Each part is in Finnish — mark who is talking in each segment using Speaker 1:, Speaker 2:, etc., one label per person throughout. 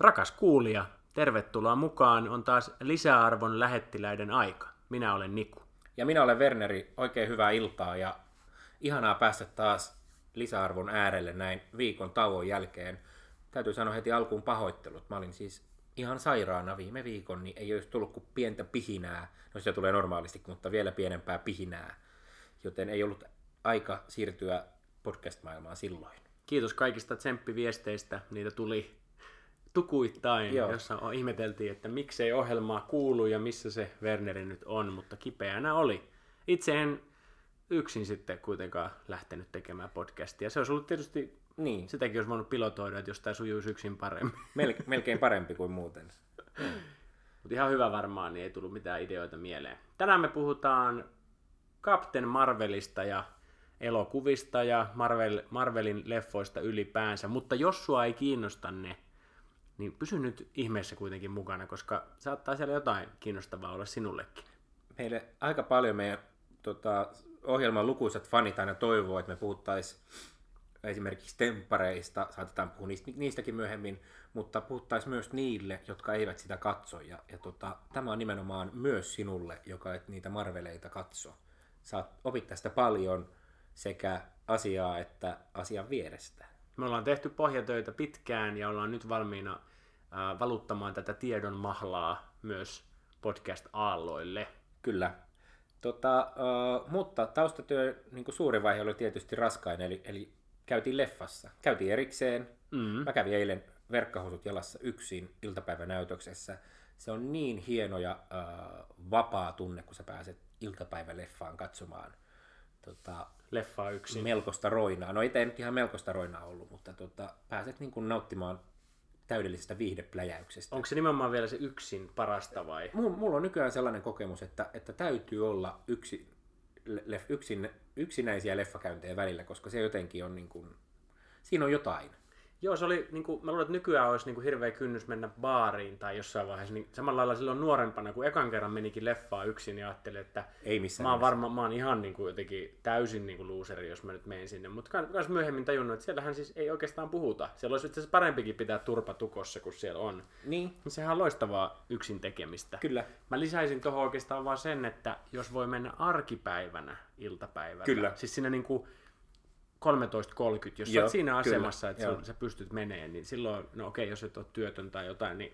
Speaker 1: Rakas kuulija, tervetuloa mukaan. On taas lisäarvon lähettiläiden aika. Minä olen Niku.
Speaker 2: Ja minä olen Werneri. Oikein hyvää iltaa ja ihanaa päästä taas lisäarvon äärelle näin viikon tauon jälkeen. Täytyy sanoa heti alkuun pahoittelut. Mä olin siis ihan sairaana viime viikon, niin ei olisi tullut kuin pientä pihinää. No se tulee normaalisti, mutta vielä pienempää pihinää. Joten ei ollut aika siirtyä podcast-maailmaan silloin.
Speaker 1: Kiitos kaikista tsemppiviesteistä. Niitä tuli tukuittain, Joo. jossa ihmeteltiin, että miksei ohjelmaa kuulu ja missä se Werneri nyt on, mutta kipeänä oli. Itse en yksin sitten kuitenkaan lähtenyt tekemään podcastia. Se olisi ollut tietysti, niin. sitäkin olisi voinut pilotoida, että jos tämä sujuisi yksin paremmin.
Speaker 2: Mel- melkein parempi kuin muuten.
Speaker 1: Mutta ihan hyvä varmaan, niin ei tullut mitään ideoita mieleen. Tänään me puhutaan Captain Marvelista ja elokuvista ja Marvel, Marvelin leffoista ylipäänsä, mutta jos sua ei kiinnosta ne, niin pysy nyt ihmeessä kuitenkin mukana, koska saattaa siellä jotain kiinnostavaa olla sinullekin.
Speaker 2: Meille aika paljon meidän tota, ohjelman lukuisat fanit aina toivoo, että me puhuttaisiin esimerkiksi temppareista, saatetaan puhua niistä, niistäkin myöhemmin, mutta puhuttaisiin myös niille, jotka eivät sitä katso. Ja, ja tota, tämä on nimenomaan myös sinulle, joka et niitä marveleita katso. Saat opit tästä paljon sekä asiaa että asian vierestä.
Speaker 1: Me ollaan tehty pohjatöitä pitkään ja ollaan nyt valmiina äh, valuttamaan tätä tiedon mahlaa myös podcast-aalloille.
Speaker 2: Kyllä. Tota, äh, mutta taustatyö, niin suuri vaihe oli tietysti raskain, eli, eli käytiin leffassa. Käytiin erikseen. Mm. Mä kävin eilen verkkahousut jalassa yksin iltapäivänäytöksessä. Se on niin hieno ja äh, vapaa tunne, kun sä pääset iltapäiväleffaan katsomaan tota,
Speaker 1: leffaa yksin.
Speaker 2: Melkoista roinaa. No ei tämä nyt ihan melkoista roinaa ollut, mutta tota, pääset niin kuin nauttimaan täydellisestä viihdepläjäyksestä.
Speaker 1: Onko se nimenomaan vielä se yksin parasta vai?
Speaker 2: Mulla on nykyään sellainen kokemus, että, että täytyy olla yksi, leff, yksin, yksinäisiä leffakäyntejä välillä, koska se jotenkin on niin kuin, siinä on jotain.
Speaker 1: Joo, se oli, niin kuin, mä luulen, että nykyään olisi niin kuin hirveä kynnys mennä baariin tai jossain vaiheessa. Niin samalla lailla silloin nuorempana, kun ekan kerran menikin leffaa yksin, niin ajattelin, että
Speaker 2: Ei missään
Speaker 1: mä oon, varma, mä oon ihan niin kuin, jotenkin täysin niin kuin looseri, jos mä nyt menen sinne. Mutta myös myöhemmin tajunnut, että siellähän siis ei oikeastaan puhuta. Siellä olisi itse parempikin pitää turpa tukossa, kun siellä on.
Speaker 2: Niin.
Speaker 1: Sehän on loistavaa yksin tekemistä.
Speaker 2: Kyllä.
Speaker 1: Mä lisäisin tuohon oikeastaan vaan sen, että jos voi mennä arkipäivänä iltapäivällä.
Speaker 2: Kyllä.
Speaker 1: Siis siinä niin kuin, 13.30, jos Joo, olet siinä asemassa, kyllä, että sä pystyt meneen, niin silloin, no okei, jos et ole työtön tai jotain, niin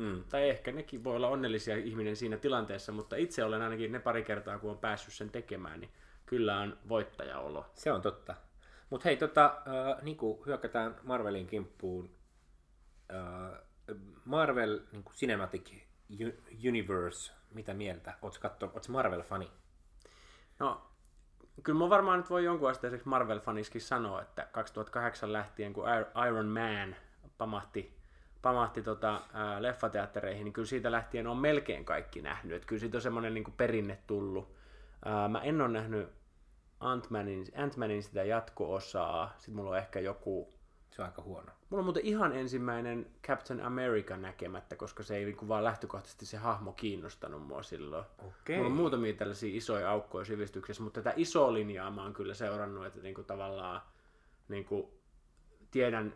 Speaker 1: Mm. Tai ehkä nekin voi olla onnellisia ihminen siinä tilanteessa, mutta itse olen ainakin ne pari kertaa, kun on päässyt sen tekemään, niin kyllä on voittajaolo.
Speaker 2: Se on totta. Mutta hei, tota, äh, niin kuin hyökätään Marvelin kimppuun. Äh, Marvel niin kuin Cinematic Universe, mitä mieltä? Oletko Marvel-fani?
Speaker 1: No, kyllä mä varmaan nyt voi jonkun asteiseksi Marvel-faniskin sanoa, että 2008 lähtien, kun Iron Man pamahti, pamahti tota, ää, leffateattereihin, niin kyllä siitä lähtien on melkein kaikki nähnyt. Että kyllä siitä on semmoinen niin perinne tullut. Ää, mä en ole nähnyt Ant-Manin, Ant-Manin sitä jatko-osaa. Sitten mulla on ehkä joku
Speaker 2: se on aika huono.
Speaker 1: Mulla on muuten ihan ensimmäinen Captain America näkemättä, koska se ei niin vaan lähtökohtaisesti se hahmo kiinnostanut mua silloin.
Speaker 2: Okay.
Speaker 1: Mulla on muutamia tällaisia isoja aukkoja sivistyksessä, mutta tätä isoa linjaa mä oon kyllä seurannut, että niin kuin tavallaan niin kuin tiedän,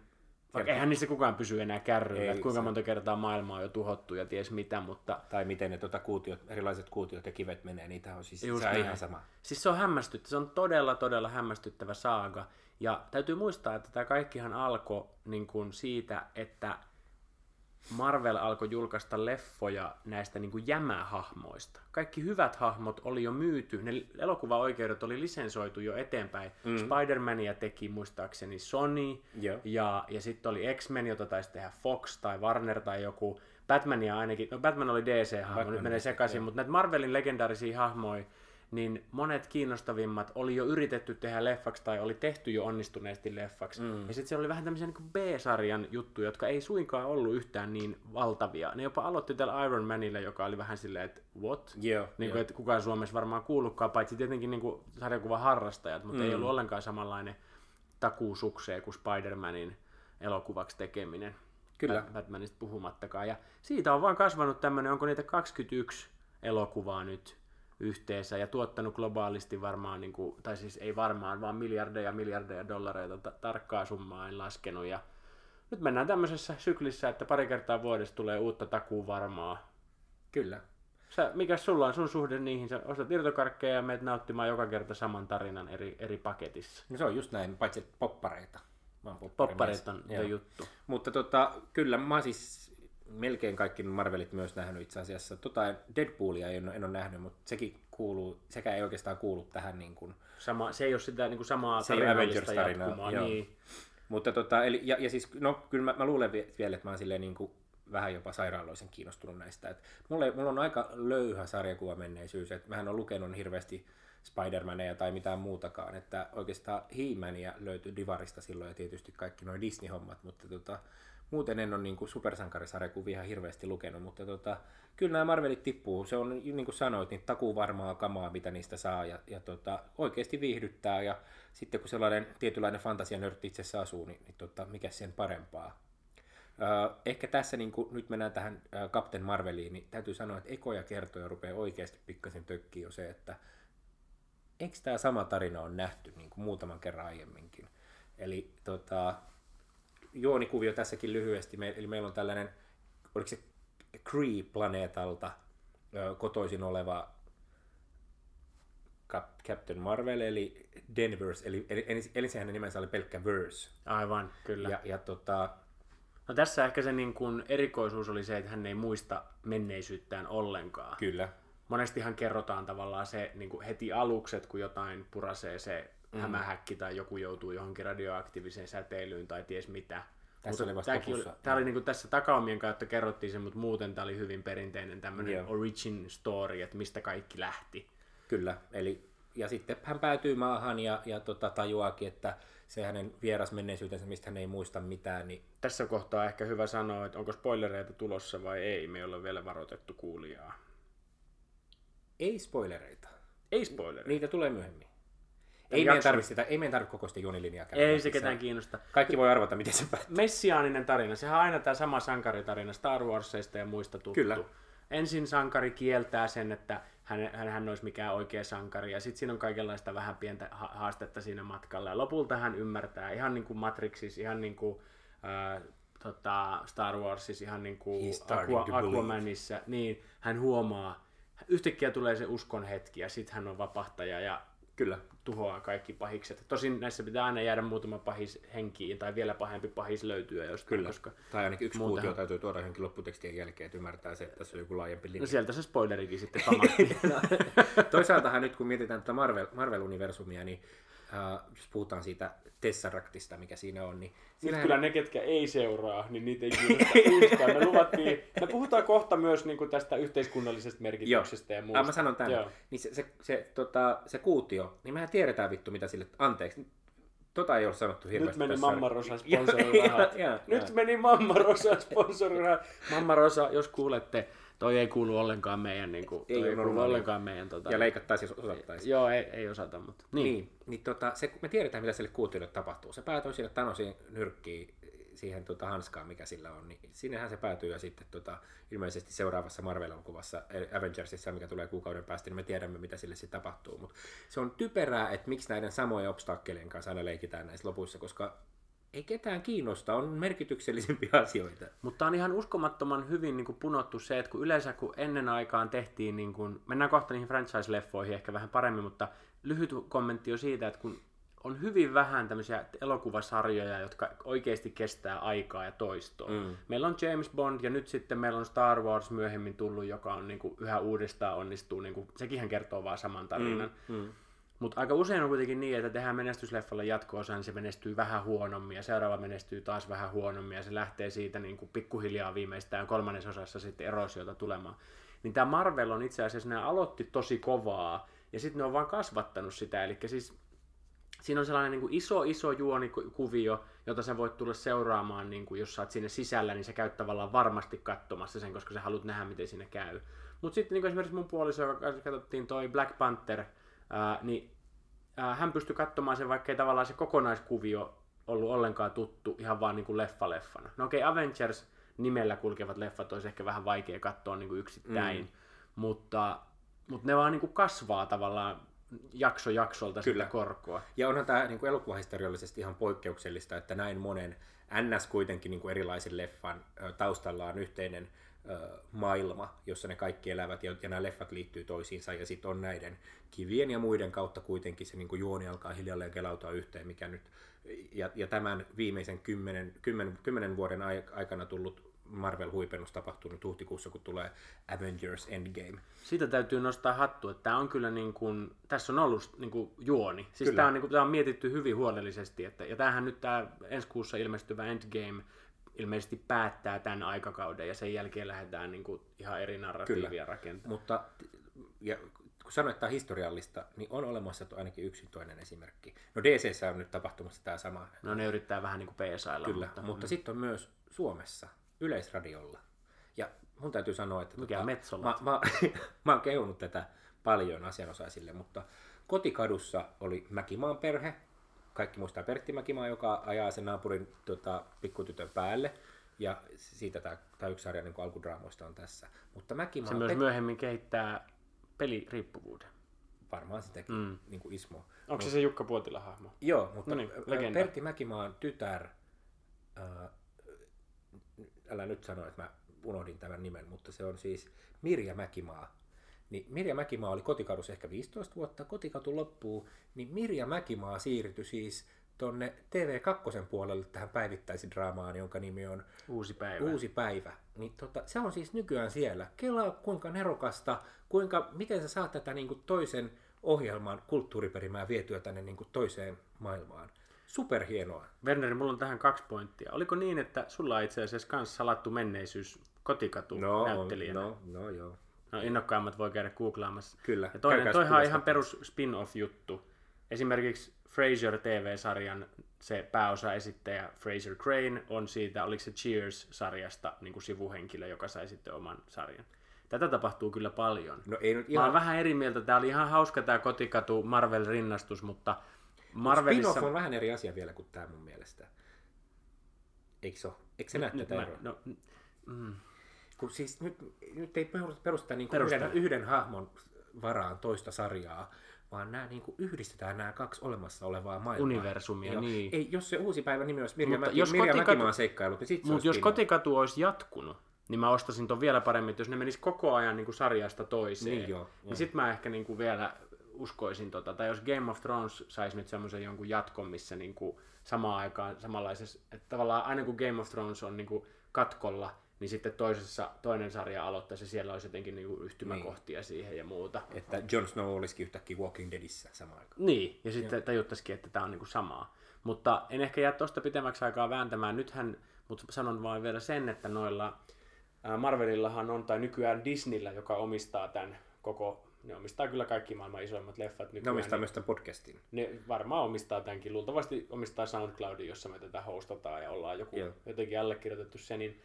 Speaker 1: vaikka eihän niissä kukaan pysy enää kärryillä, että kuinka se... monta kertaa maailmaa on jo tuhottu ja ties mitä, mutta...
Speaker 2: Tai miten ne tuota kuutiot, erilaiset kuutiot ja kivet menee, niitä on siis Just se on ihan sama.
Speaker 1: Siis se on hämmästyttävä, se on todella todella hämmästyttävä saaga. Ja täytyy muistaa, että tämä kaikkihan alkoi niin kuin siitä, että Marvel alkoi julkaista leffoja näistä niin kuin jämähahmoista. Kaikki hyvät hahmot oli jo myyty, ne elokuvaoikeudet oli lisensoitu jo eteenpäin. Mm. Spider-Mania teki muistaakseni Sony,
Speaker 2: yeah.
Speaker 1: ja, ja sitten oli X-Men, jota taisi tehdä Fox tai Warner tai joku. Batmania ainakin, no Batman oli DC-hahmo, Batman, nyt menee sekaisin, yeah. mutta näitä Marvelin legendaarisia hahmoja, niin monet kiinnostavimmat oli jo yritetty tehdä leffaksi tai oli tehty jo onnistuneesti leffaksi. Mm. Ja sitten siellä oli vähän tämmöisiä niin B-sarjan juttuja, jotka ei suinkaan ollut yhtään niin valtavia. Ne jopa aloitti tällä Iron Manilla, joka oli vähän silleen, että what?
Speaker 2: Yeah,
Speaker 1: niin kuin, että kukaan Suomessa varmaan kuullutkaan, paitsi tietenkin niin kuin sarjakuvan harrastajat, mutta mm. ei ollut ollenkaan samanlainen takuusukseen kuin Spider-Manin elokuvaksi tekeminen.
Speaker 2: Kyllä.
Speaker 1: Batmanista puhumattakaan. Ja siitä on vaan kasvanut tämmöinen, onko niitä 21 elokuvaa nyt, yhteensä ja tuottanut globaalisti varmaan, niin kuin, tai siis ei varmaan, vaan miljardeja miljardeja dollareita, ta- tarkkaa summaa en laskenut. Ja nyt mennään tämmöisessä syklissä, että pari kertaa vuodessa tulee uutta takuu varmaa.
Speaker 2: Kyllä.
Speaker 1: Sä, mikä sulla on sun suhde niihin? Sä ostat irtokarkkeja ja meet nauttimaan joka kerta saman tarinan eri, eri paketissa.
Speaker 2: No se on just näin, paitsi poppareita. Mä oon
Speaker 1: Popparit
Speaker 2: popparimies.
Speaker 1: on juttu.
Speaker 2: Mutta tota, kyllä mä siis melkein kaikki Marvelit myös nähnyt itse asiassa. Tota, Deadpoolia en, en ole nähnyt, mutta sekin kuuluu, sekä ei oikeastaan kuulu tähän niin kuin,
Speaker 1: Sama, se ei ole sitä niin kuin samaa
Speaker 2: Se
Speaker 1: tarinallista
Speaker 2: joo.
Speaker 1: Niin.
Speaker 2: Mutta tota, eli, ja, ja siis, no kyllä mä, mä luulen vie- vielä, että mä oon silleen niin kuin vähän jopa sairaaloisen kiinnostunut näistä. Et mulla, mulla on aika löyhä sarjakuva menneisyys, että mähän on lukenut hirveästi Spider-Maneja tai mitään muutakaan, että oikeastaan He-Mania löytyi Divarista silloin ja tietysti kaikki noin Disney-hommat, mutta tota, muuten en ole niin kuin supersankarisarjakuvia ihan hirveästi lukenut, mutta tota, kyllä nämä Marvelit tippuu. Se on, niin kuin sanoit, niin takuu varmaa kamaa, mitä niistä saa ja, ja tota, oikeasti viihdyttää ja sitten kun sellainen tietynlainen fantasianörtti itsessä asuu, niin, niin tota, mikä sen parempaa. Ehkä tässä niin kun nyt mennään tähän Captain Marveliin, niin täytyy sanoa, että ekoja kertoja rupeaa oikeasti pikkasen tökkiä jo se, että eikö tämä sama tarina on nähty niin kuin muutaman kerran aiemminkin. Eli tota, juonikuvio tässäkin lyhyesti, me, eli meillä on tällainen, oliko se Kree-planeetalta kotoisin oleva Cap- Captain Marvel, eli Denverse, eli, eli, eli, eli sehän nimensä oli pelkkä Verse.
Speaker 1: Aivan, kyllä.
Speaker 2: Ja, ja tota,
Speaker 1: No tässä ehkä se niin kuin erikoisuus oli se, että hän ei muista menneisyyttään ollenkaan.
Speaker 2: kyllä,
Speaker 1: Monestihan kerrotaan tavallaan se niin kuin heti alukset, kun jotain purasee se mm. hämähäkki tai joku joutuu johonkin radioaktiiviseen säteilyyn tai ties mitä.
Speaker 2: Tässä oli vasta
Speaker 1: oli, tämä oli niin kuin tässä takaumien kautta kerrottiin se, mutta muuten tämä oli hyvin perinteinen tämmöinen origin story, että mistä kaikki lähti.
Speaker 2: Kyllä, eli ja sitten hän päätyy maahan ja, ja tota, tajuaakin, että se hänen vieras menneisyytensä, mistä hän ei muista mitään, niin
Speaker 1: Tässä kohtaa ehkä hyvä sanoa, että onko spoilereita tulossa vai ei. Me ei ole vielä varoitettu kuulijaa.
Speaker 2: ei spoilereita.
Speaker 1: Ei spoilereita.
Speaker 2: Niitä tulee myöhemmin. Ei meidän tarvitse sitä, ei meidän tarvitse koko sitä juonilinjaa käydä
Speaker 1: Ei se ketään kiinnosta.
Speaker 2: Kaikki voi arvata, miten se päättyy.
Speaker 1: Messiaaninen tarina, sehän on aina tämä sama sankaritarina Star Warsista ja muista tuttu.
Speaker 2: Kyllä.
Speaker 1: Ensin sankari kieltää sen, että hän, hän, hän olisi mikään oikea sankari, ja sitten siinä on kaikenlaista vähän pientä ha- haastetta siinä matkalla. Ja lopulta hän ymmärtää, ihan niin kuin Matrixissa, ihan niin kuin äh, tota, Star Warsissa, ihan niin kuin
Speaker 2: believe.
Speaker 1: Aquamanissa, niin hän huomaa, yhtäkkiä tulee se uskon hetki, ja sitten hän on vapahtaja, ja
Speaker 2: Kyllä.
Speaker 1: Tuhoaa kaikki pahikset. Tosin näissä pitää aina jäädä muutama pahis henkiin, tai vielä pahempi pahis löytyä jostain,
Speaker 2: Kyllä.
Speaker 1: koska
Speaker 2: Tai ainakin yksi
Speaker 1: Muutenhan-
Speaker 2: kuutio täytyy tuoda johonkin lopputekstien jälkeen, että ymmärtää se, että tässä on joku laajempi linja.
Speaker 1: No sieltä se spoilerikin sitten pamahti.
Speaker 2: Toisaaltahan nyt kun mietitään tätä Marvel, Marvel-universumia, niin äh, jos puhutaan siitä Tesseractista, mikä siinä on, niin
Speaker 1: Nyt
Speaker 2: siinähän-
Speaker 1: kyllä ne, ketkä ei seuraa, niin niitä ei kiinnosta. Me luvattiin, me puhutaan kohta myös niin kuin tästä yhteiskunnallisesta merkityksestä ja muusta.
Speaker 2: Ah, mä sanon tänne.
Speaker 1: Joo.
Speaker 2: Niin se, se, se, tota, se kuutio, niin mehän tiedetään vittu mitä sille, anteeksi, tota ei ole sanottu
Speaker 1: Nyt
Speaker 2: hirveästi.
Speaker 1: meni
Speaker 2: tässä.
Speaker 1: Mamma Rosa
Speaker 2: Joo,
Speaker 1: sponsorirahat.
Speaker 2: joo, joo,
Speaker 1: Nyt
Speaker 2: joo.
Speaker 1: meni Mamma Rosa sponsorirahat. Mamma Rosa, jos kuulette, toi ei kuulu ollenkaan meidän, niin kuin,
Speaker 2: Ei
Speaker 1: ei, kuulu ollenkaan meidän. Tota,
Speaker 2: Ja leikattaisiin, jos osattaisiin.
Speaker 1: Joo, ei, ei osata, mutta niin.
Speaker 2: Niin, niin tota, se, me tiedetään, mitä sille kuutiolle tapahtuu. Se päätyy sinne Thanosin nyrkkiin siihen tota, hanskaan, mikä sillä on, niin sinnehän se päätyy ja sitten tota, ilmeisesti seuraavassa Marvel-elokuvassa eli Avengersissa, mikä tulee kuukauden päästä, niin me tiedämme, mitä sille sitten tapahtuu. Mutta se on typerää, että miksi näiden samojen obstakkelien kanssa aina leikitään näissä lopuissa, koska ei ketään kiinnosta, on merkityksellisempiä asioita.
Speaker 1: Mutta on ihan uskomattoman hyvin niin kuin punottu se, että kun yleensä kun ennen aikaan tehtiin, niin kuin, mennään kohta niihin franchise-leffoihin ehkä vähän paremmin, mutta lyhyt kommentti on siitä, että kun on hyvin vähän tämmöisiä elokuvasarjoja, jotka oikeasti kestää aikaa ja toistoa.
Speaker 2: Mm.
Speaker 1: Meillä on James Bond ja nyt sitten meillä on Star Wars myöhemmin tullut, joka on niin kuin, yhä uudestaan onnistuu. Niin kuin, sekinhän kertoo vaan saman tarinan.
Speaker 2: Mm.
Speaker 1: Mutta aika usein on kuitenkin niin, että tehdään menestysleffalle jatko-osa, niin se menestyy vähän huonommin ja seuraava menestyy taas vähän huonommin ja se lähtee siitä niin kuin pikkuhiljaa viimeistään kolmannesosassa sitten erosiota tulemaan. Niin tämä Marvel on itse asiassa, ne aloitti tosi kovaa ja sitten ne on vaan kasvattanut sitä, eli siis siinä on sellainen niin kuin iso, iso juonikuvio, jota sä voit tulla seuraamaan, niin kuin jos sä oot sinne sisällä, niin sä käyt tavallaan varmasti katsomassa sen, koska sä haluat nähdä, miten siinä käy. Mutta sitten niin esimerkiksi mun puoliso, joka katsottiin toi Black Panther, ää, niin hän pystyi katsomaan sen, vaikka ei tavallaan se kokonaiskuvio ollut ollenkaan tuttu, ihan vaan niin kuin leffa-leffana. No okei, okay, Avengers nimellä kulkevat leffat olisi ehkä vähän vaikea katsoa niin kuin yksittäin, mm. mutta, mutta ne vaan niin kuin kasvaa tavallaan jakso jaksolta
Speaker 2: Kyllä.
Speaker 1: sitä korkoa.
Speaker 2: Ja onhan tämä niin elokuvahistoriallisesti ihan poikkeuksellista, että näin monen NS kuitenkin niin kuin erilaisen leffan taustalla on yhteinen maailma, jossa ne kaikki elävät ja, ja nämä leffat liittyy toisiinsa ja sitten on näiden kivien ja muiden kautta kuitenkin se niin kuin juoni alkaa hiljalleen kelautua yhteen, mikä nyt ja, ja tämän viimeisen kymmenen, kymmenen, kymmenen vuoden ai- aikana tullut Marvel-huipennus tapahtuu nyt huhtikuussa, kun tulee Avengers Endgame.
Speaker 1: Siitä täytyy nostaa hattu, että tämä on kyllä niin kuin, tässä on ollut niin kuin juoni. Siis
Speaker 2: Kyllä.
Speaker 1: tämä on, niin kuin, tämä on mietitty hyvin huolellisesti. Että, ja tämähän nyt tämä ensi kuussa ilmestyvä Endgame ilmeisesti päättää tämän aikakauden ja sen jälkeen lähdetään niin kuin ihan eri narratiivia
Speaker 2: Kyllä.
Speaker 1: rakentamaan.
Speaker 2: Mutta ja kun sanoit, että tämä on historiallista, niin on olemassa ainakin yksi toinen esimerkki. No DC on nyt tapahtumassa tämä sama.
Speaker 1: No ne yrittää vähän niin kuin peesailla.
Speaker 2: Kyllä,
Speaker 1: mutta,
Speaker 2: mutta, sitten on myös Suomessa, Yleisradiolla. Ja mun täytyy sanoa, että
Speaker 1: Mikä Metsolat?
Speaker 2: mä, mä, mä oon kehunut tätä paljon asianosaisille, mutta kotikadussa oli Mäkimaan perhe. Kaikki muistaa Pertti Mäkimaa, joka ajaa sen naapurin tota, pikkutytön päälle. Ja siitä tämä, tämä yksi sarja niin alkudraamoista on tässä. Mutta Mäkimaa...
Speaker 1: se myös
Speaker 2: Pet-
Speaker 1: myöhemmin kehittää peliriippuvuuden.
Speaker 2: varmaan sitäkin, mm. niin kuin Ismo.
Speaker 1: Onko se se Jukka Puotila hahmo?
Speaker 2: Joo, mutta
Speaker 1: No niin.
Speaker 2: Pertti Mäkimaan tytär, ää, älä nyt sano, että mä unohdin tämän nimen, mutta se on siis Mirja Mäkimaa. Niin Mirja Mäkimaa oli kotikadussa ehkä 15 vuotta, kotikatu loppuu, niin Mirja Mäkimaa siirtyi siis tonne TV2 puolelle tähän päivittäisidraamaan, jonka nimi on
Speaker 1: Uusi päivä.
Speaker 2: Uusi päivä. Niin tota, se on siis nykyään siellä. Kelaa kuinka nerokasta, kuinka, miten sä saat tätä niin kuin toisen ohjelman kulttuuriperimää vietyä tänne niin kuin toiseen maailmaan. Superhienoa.
Speaker 1: Werneri, mulla on tähän kaksi pointtia. Oliko niin, että sulla on itse asiassa kans salattu menneisyys kotikatu näyttelijänä?
Speaker 2: no, no joo.
Speaker 1: No innokkaimmat voi käydä googlaamassa.
Speaker 2: Kyllä,
Speaker 1: Ja toinen, toihan on ihan perus spin-off-juttu. Esimerkiksi Frasier TV-sarjan se pääosaesittäjä Fraser Crane on siitä, oliko se Cheers-sarjasta niin kuin sivuhenkilö, joka sai sitten oman sarjan. Tätä tapahtuu kyllä paljon.
Speaker 2: No ei nyt
Speaker 1: Mä
Speaker 2: ihan...
Speaker 1: oon vähän eri mieltä. Tää oli ihan hauska tää kotikatu Marvel-rinnastus, mutta Marvelissa...
Speaker 2: Spin-off on vähän eri asia vielä kuin tämä mun mielestä. Eikö se ole? Eikö se näe tätä
Speaker 1: mä,
Speaker 2: eroa?
Speaker 1: no, mm,
Speaker 2: Kun siis nyt, nyt ei perusteta niin yhden, yhden hahmon varaan toista sarjaa, vaan nämä niin kuin yhdistetään nämä kaksi olemassa olevaa maailmaa.
Speaker 1: Universumia,
Speaker 2: Joo.
Speaker 1: niin.
Speaker 2: Ei, jos se uusi päivä nimi olisi Mirja,
Speaker 1: Mutta
Speaker 2: Mäki,
Speaker 1: jos
Speaker 2: Mirja
Speaker 1: kotikatu-
Speaker 2: Mäkimaan seikkailut, niin
Speaker 1: Mutta
Speaker 2: olisi
Speaker 1: jos
Speaker 2: spin-off.
Speaker 1: kotikatu olisi jatkunut, niin mä ostasin ton vielä paremmin, että jos ne menis koko ajan niin kuin sarjasta toiseen,
Speaker 2: Niin joo,
Speaker 1: niin
Speaker 2: joo.
Speaker 1: sit mä ehkä niin kuin vielä uskoisin tota, tai jos Game of Thrones saisi nyt semmoisen jonkun jatkon, missä niin kuin samaan aikaan samanlaisessa, että tavallaan aina kun Game of Thrones on niin kuin katkolla, niin sitten toisessa, toinen sarja aloittaisi ja siellä olisi jotenkin niin yhtymäkohtia niin. siihen ja muuta.
Speaker 2: Että Jon Snow olisikin yhtäkkiä Walking Deadissä samaan aikaan.
Speaker 1: Niin, ja sitten tajuttaisikin, että tämä on niinku samaa. Mutta en ehkä jää tuosta pitemmäksi aikaa vääntämään. Nythän, mutta sanon vain vielä sen, että noilla Marvelillahan on, tai nykyään Disneyllä, joka omistaa tämän koko, ne omistaa kyllä kaikki maailman isoimmat leffat
Speaker 2: Ne
Speaker 1: nykyään.
Speaker 2: omistaa
Speaker 1: niin
Speaker 2: myös tämän podcastin.
Speaker 1: ne varmaan omistaa tämänkin. Luultavasti omistaa SoundCloudin, jossa me tätä hostataan ja ollaan joku
Speaker 2: Joo.
Speaker 1: jotenkin allekirjoitettu se. Niin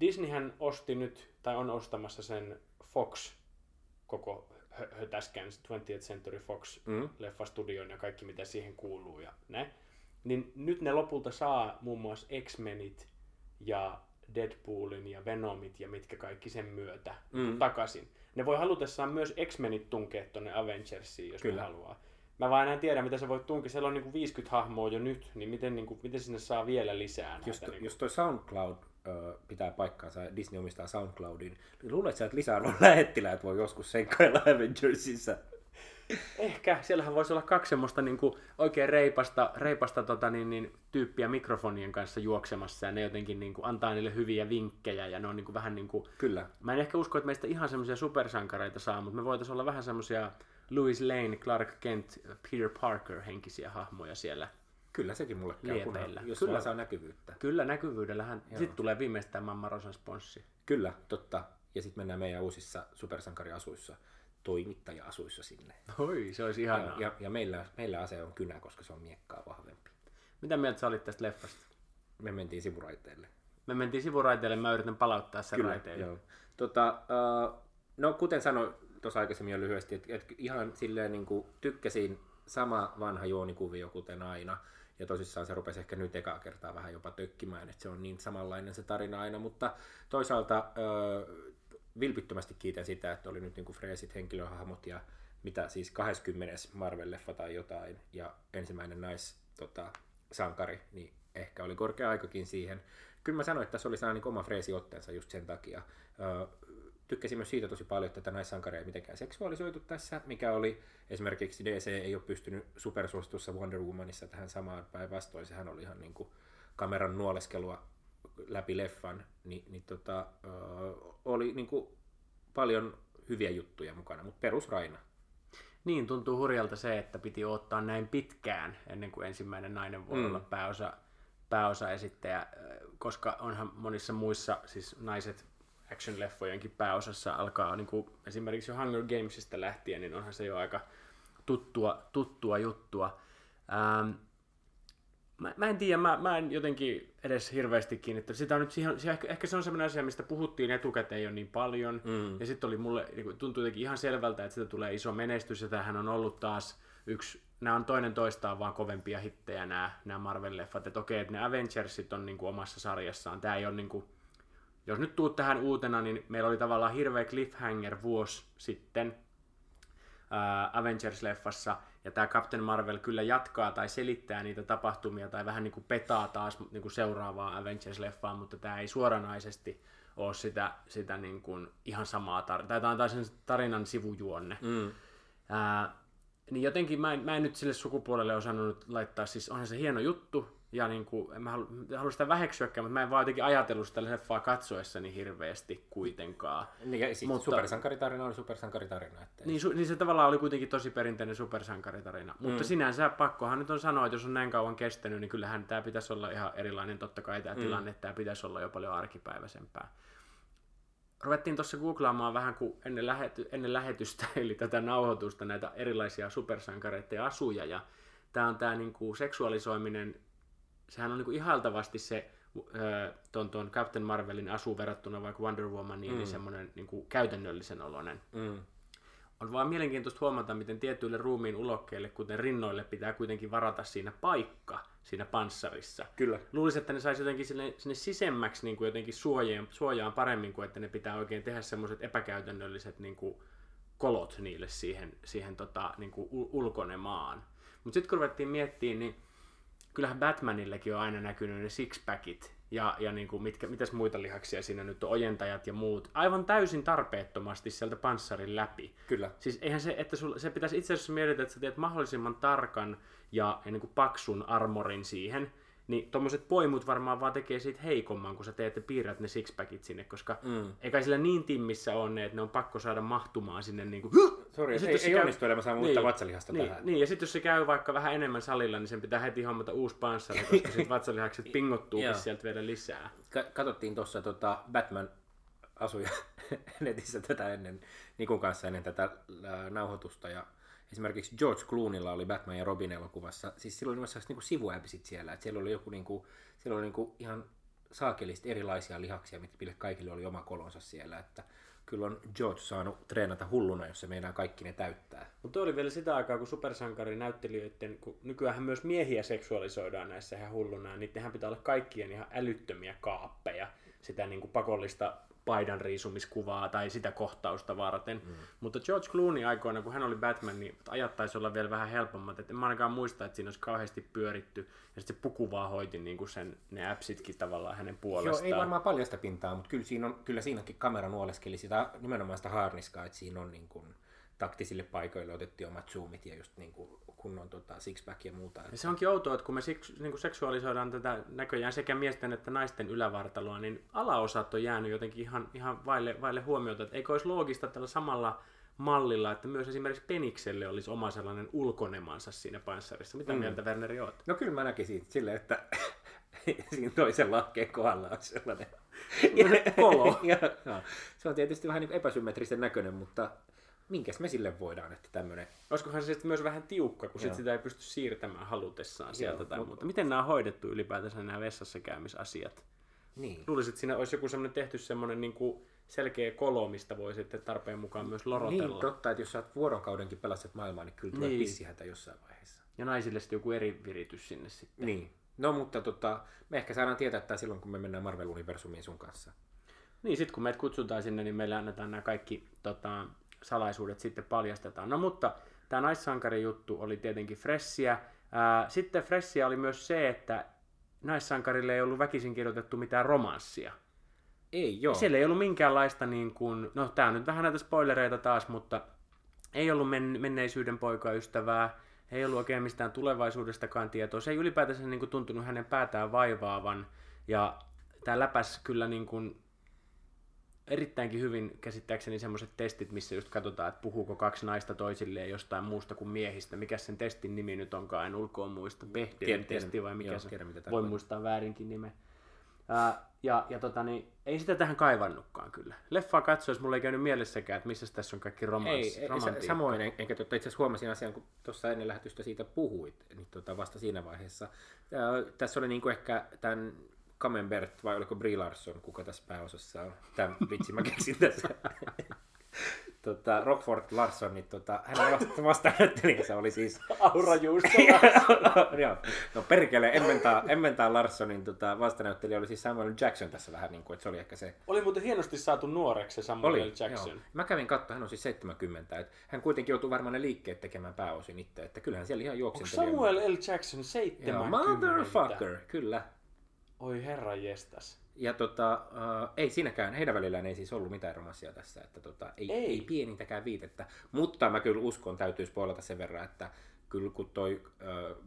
Speaker 1: Disneyhän osti nyt, tai on ostamassa sen Fox koko hö- hötäskän 20th Century Fox
Speaker 2: Mm.
Speaker 1: leffastudion ja kaikki mitä siihen kuuluu ja näin. Niin nyt ne lopulta saa muun muassa X-Menit ja Deadpoolin ja Venomit ja mitkä kaikki sen myötä mm. takaisin. Ne voi halutessaan myös X-Menit tunkea tonne Avengersiin, jos
Speaker 2: Kyllä.
Speaker 1: ne haluaa. Mä vaan en tiedä, mitä se voi tunkea. Siellä on niinku 50 hahmoa jo nyt, niin miten, niinku, miten sinne saa vielä lisää näitä?
Speaker 2: Jos, to,
Speaker 1: niinku...
Speaker 2: jos toi SoundCloud ö, pitää paikkaansa Disney omistaa SoundCloudin, niin luulet sä, että lisäarvon lähettiläät voi joskus senkkailla Avengersissa?
Speaker 1: Ehkä, siellähän voisi olla kaksi semmoista niin kuin, oikein reipasta, reipasta tota, niin, niin, tyyppiä mikrofonien kanssa juoksemassa ja ne jotenkin niin kuin, antaa niille hyviä vinkkejä ja ne on niin kuin, vähän niin kuin,
Speaker 2: Kyllä.
Speaker 1: mä en ehkä usko, että meistä ihan semmoisia supersankareita saa, mutta me voitaisiin olla vähän semmoisia Louis Lane, Clark Kent, Peter Parker henkisiä hahmoja siellä.
Speaker 2: Kyllä sekin mulle käy,
Speaker 1: Liepeillä.
Speaker 2: jos
Speaker 1: Kyllä.
Speaker 2: Kyllä. saa näkyvyyttä.
Speaker 1: Kyllä näkyvyydellähän, sitten tulee viimeistään Mamma Rosan sponssi.
Speaker 2: Kyllä, totta. Ja sitten mennään meidän uusissa supersankariasuissa, toimittaja-asuissa sinne.
Speaker 1: Oi, se olisi
Speaker 2: Ja,
Speaker 1: ihanaa.
Speaker 2: ja, ja meillä, meillä ase on kynä, koska se on miekkaa vahvempi.
Speaker 1: Mitä mieltä sä olit tästä leffasta?
Speaker 2: Me mentiin sivuraiteille.
Speaker 1: Me mentiin sivuraiteelle, mä yritän palauttaa sen raiteille.
Speaker 2: joo. Tota, uh, no kuten sanoin tuossa aikaisemmin jo lyhyesti, että et ihan silleen niin kuin tykkäsin sama vanha juonikuvio kuten aina. Ja tosissaan se rupesi ehkä nyt ekaa kertaa vähän jopa tökkimään, että se on niin samanlainen se tarina aina, mutta toisaalta ö, vilpittömästi kiitän sitä, että oli nyt niin kuin freesit henkilöhahmot ja mitä siis 20. Marvel-leffa tai jotain, ja ensimmäinen nais tota, sankari, niin ehkä oli korkea aikakin siihen. Kyllä mä sanoin, että tässä oli sellainen niin oma freesi otteensa just sen takia. Öö, tykkäsin myös siitä tosi paljon, että tätä naissankaria ei mitenkään seksuaalisoitu tässä, mikä oli esimerkiksi DC ei ole pystynyt supersuositussa Wonder Womanissa tähän samaan päinvastoin. Sehän oli ihan niin kuin kameran nuoleskelua läpi leffan, niin, niin tota, öö, oli niin kuin paljon hyviä juttuja mukana, mutta perusraina.
Speaker 1: Niin, tuntuu hurjalta se, että piti ottaa näin pitkään ennen kuin ensimmäinen nainen voi mm. olla pääosa, pääosaesittäjä, koska onhan monissa muissa, siis naiset action-leffojenkin pääosassa alkaa niin kuin esimerkiksi jo Hunger Gamesista lähtien, niin onhan se jo aika tuttua, tuttua juttua. Ähm, mä, mä en tiedä, mä, mä en jotenkin edes hirveästi kiinnittänyt. Sitä on nyt siihen, siihen, ehkä, ehkä se on sellainen asia, mistä puhuttiin etukäteen jo niin paljon. Mm. Ja sitten oli mulle, niin tuntui jotenkin ihan selvältä, että sitä tulee iso menestys. Ja tämähän on ollut taas yksi, nämä on toinen toistaan vaan kovempia hittejä nämä, nämä Marvel-leffat. Että okei, että ne Avengersit on niin kuin omassa sarjassaan. Tämä ei ole niin kuin, jos nyt tuut tähän uutena, niin meillä oli tavallaan hirveä cliffhanger vuosi sitten uh, Avengers-leffassa, ja tämä Captain Marvel kyllä jatkaa tai selittää niitä tapahtumia tai vähän niin kuin petaa taas niin kuin seuraavaa Avengers-leffaa, mutta tämä ei suoranaisesti ole sitä, sitä niin kuin ihan samaa tarinaa, tai tämä on taas sen tarinan sivujuonne. Mm. Uh, niin jotenkin mä en, mä en nyt sille sukupuolelle osannut laittaa, siis onhan se hieno juttu, ja niin kuin, en mä halua, halua sitä väheksyäkään, mutta mä en vaan jotenkin ajatellut sitä leffaa katsoessani hirveästi kuitenkaan.
Speaker 2: Niin, ja sit mutta, supersankaritarina oli supersankaritarina. Että
Speaker 1: niin, su, niin se tavallaan oli kuitenkin tosi perinteinen supersankaritarina. Mm. Mutta sinänsä pakkohan nyt on sanoa, että jos on näin kauan kestänyt, niin kyllähän tämä pitäisi olla ihan erilainen totta kai tämä mm. tilanne, tämä pitäisi olla jo paljon arkipäiväisempää. Ruvettiin tuossa googlaamaan vähän kuin ennen, lähety, ennen lähetystä, eli tätä nauhoitusta, näitä erilaisia supersankareiden asuja, ja tämä on tämä niin kuin seksuaalisoiminen sehän on niin kuin ihailtavasti se ton, ton Captain Marvelin asu verrattuna vaikka Wonder Womaniin, niin mm. niin semmoinen niin kuin käytännöllisen oloinen. Mm. On vaan mielenkiintoista huomata, miten tietyille ruumiin ulokkeille, kuten rinnoille, pitää kuitenkin varata siinä paikka siinä panssarissa.
Speaker 2: Kyllä.
Speaker 1: Luulisin, että ne saisi jotenkin sinne, sinne sisemmäksi niin kuin jotenkin suojaan, suojaan paremmin kuin että ne pitää oikein tehdä semmoiset epäkäytännölliset niin kuin kolot niille siihen, siihen tota, niin kuin ulkonemaan. Mutta sitten kun ruvettiin miettimään, niin kyllähän Batmanillekin on aina näkynyt ne sixpackit ja, ja niin kuin mitkä, mitäs muita lihaksia siinä nyt on, ojentajat ja muut, aivan täysin tarpeettomasti sieltä panssarin läpi.
Speaker 2: Kyllä.
Speaker 1: Siis eihän se, että sul, se pitäisi itse asiassa miettiä, että sä teet mahdollisimman tarkan ja, ja niin kuin paksun armorin siihen, niin tuommoiset poimut varmaan vaan tekee siitä heikomman, kun sä teet ja piirrät ne sixpackit sinne, koska mm. eikä sillä niin timmissä on ne, että ne on pakko saada mahtumaan sinne niin kuin...
Speaker 2: Sori, ei, ei käy... onnistu elämä saa niin, vatsalihasta
Speaker 1: niin,
Speaker 2: tähän.
Speaker 1: Niin, ja sitten jos se käy vaikka vähän enemmän salilla, niin sen pitää heti hommata uusi panssari, koska sitten vatsalihakset pingottuu sieltä vielä lisää.
Speaker 2: Ka- katsottiin tuossa tota Batman asuja netissä tätä ennen, Nikun kanssa ennen tätä nauhoitusta, ja esimerkiksi George Clooneylla oli Batman ja Robin elokuvassa, siis silloin oli myös niinku sivuäpisit siellä, että siellä oli joku niinku, siellä oli niinku ihan saakelista erilaisia lihaksia, mille kaikille oli oma kolonsa siellä, että kyllä on George saanut treenata hulluna, jos se meinaa kaikki ne täyttää.
Speaker 1: Mutta oli vielä sitä aikaa, kun supersankari näyttelijöiden, kun nykyään myös miehiä seksuaalisoidaan näissä ihan hulluna, niin niidenhän pitää olla kaikkien ihan älyttömiä kaappeja, sitä niin kuin pakollista paidan riisumiskuvaa tai sitä kohtausta varten. Mm. Mutta George Clooney aikoina, kun hän oli Batman, niin ajattaisi olla vielä vähän helpommat. Et en mä ainakaan muista, että siinä olisi kauheasti pyöritty. Ja sitten se puku vaan hoiti niin kuin sen, ne appsitkin tavallaan hänen puolestaan.
Speaker 2: Joo, ei varmaan paljon sitä pintaa, mutta kyllä, siinä on, kyllä siinäkin kamera nuoleskeli sitä nimenomaan sitä harniskaa, että siinä on niin kuin taktisille paikoille otettiin omat zoomit ja just niin kuin kunnon tota, sixpack ja muuta.
Speaker 1: Että... Ja se onkin outoa, että kun me seks, niin kuin seksuaalisoidaan tätä näköjään sekä miesten että naisten ylävartaloa, niin alaosat on jäänyt jotenkin ihan, ihan vaille, vaille huomiota. Että eikö olisi loogista tällä samalla mallilla, että myös esimerkiksi Penikselle olisi oma sellainen ulkonemansa siinä panssarissa. Mitä mm. mieltä Werneri oot?
Speaker 2: No kyllä mä näkisin silleen, että siinä toisen lahkeen kohdalla on sellainen
Speaker 1: kolo.
Speaker 2: ja, ja, se on tietysti vähän niin epäsymmetrisen näköinen, mutta minkäs me sille voidaan, että tämmöinen...
Speaker 1: Olisikohan se sitten myös vähän tiukka, kun sit sitä ei pysty siirtämään halutessaan sieltä Joo, tai mutta... muuta. Miten nämä on hoidettu ylipäätänsä nämä vessassa käymisasiat?
Speaker 2: Niin.
Speaker 1: Luulisin, että siinä olisi joku semmoinen tehty semmoinen niin kuin selkeä kolo, mistä voi sitten tarpeen mukaan myös lorotella.
Speaker 2: Niin, totta, että jos sä oot vuorokaudenkin pelastat maailmaa, niin kyllä tulee niin. pissihätä jossain vaiheessa.
Speaker 1: Ja naisille sitten joku eri viritys sinne sitten.
Speaker 2: Niin. No mutta tota, me ehkä saadaan tietää tämä silloin, kun me mennään Marvel-universumiin sun kanssa.
Speaker 1: Niin, sitten kun meidät kutsutaan sinne, niin meille annetaan nämä kaikki tota, salaisuudet sitten paljastetaan. No mutta tämä naissankari juttu oli tietenkin fressiä. Sitten fressiä oli myös se, että naissankarille ei ollut väkisin kirjoitettu mitään romanssia.
Speaker 2: Ei joo.
Speaker 1: Siellä ei ollut minkäänlaista, niin kuin, no tää on nyt vähän näitä spoilereita taas, mutta ei ollut men- menneisyyden poikaystävää, ei ollut oikein mistään tulevaisuudestakaan tietoa. Se ei ylipäätänsä niin kuin, tuntunut hänen päätään vaivaavan. Ja tämä läpäs kyllä niin kuin, erittäinkin hyvin käsittääkseni semmoiset testit, missä just katsotaan, että puhuuko kaksi naista toisilleen jostain muusta kuin miehistä. Mikä sen testin nimi nyt onkaan, en ulkoa muista. Behdelin testi vai mikä
Speaker 2: joo,
Speaker 1: se
Speaker 2: tiedän, mitä
Speaker 1: Voi muistaa väärinkin nimen. Ää, ja, ja tota, niin, ei sitä tähän kaivannutkaan kyllä. Leffaa katsoessa mulla ei käynyt mielessäkään, että missä tässä on kaikki romans,
Speaker 2: Ei, ei samoin, en- enkä tota, itse asiassa huomasin asian, kun tuossa ennen lähetystä siitä puhuit, niin tota, vasta siinä vaiheessa. Ää, tässä oli niinku ehkä tämän Camembert, vai oliko Brie Larson, kuka tässä pääosassa on. Tämän vitsi mä keksin tässä. tota, Rockford Larson, niin tota, hänen vasta- vastaanottelijansa oli siis
Speaker 1: Aura Juusto.
Speaker 2: Joo. No perkele, Emmentaa, Emmentaa Larssonin tota, vastanäyttelijä oli siis Samuel Jackson tässä vähän niin kuin, että se oli ehkä se...
Speaker 1: Oli muuten hienosti saatu nuoreksi se Samuel
Speaker 2: Oli,
Speaker 1: Jackson.
Speaker 2: Joo. Mä kävin katsomaan, hän on siis 70, että hän kuitenkin joutuu varmaan ne liikkeet tekemään pääosin itse, että kyllähän siellä ihan
Speaker 1: Onko
Speaker 2: juoksenteli.
Speaker 1: Samuel L. Jackson
Speaker 2: Joo,
Speaker 1: 70?
Speaker 2: motherfucker, kyllä.
Speaker 1: Oi herra jestas.
Speaker 2: Ja tota, uh, ei siinäkään, heidän välillään ei siis ollut mitään romanssia tässä, että tota, ei,
Speaker 1: Ei.
Speaker 2: ei. pienintäkään viitettä. Mutta mä kyllä uskon, täytyy spoilata sen verran, että kyllä kun toi uh,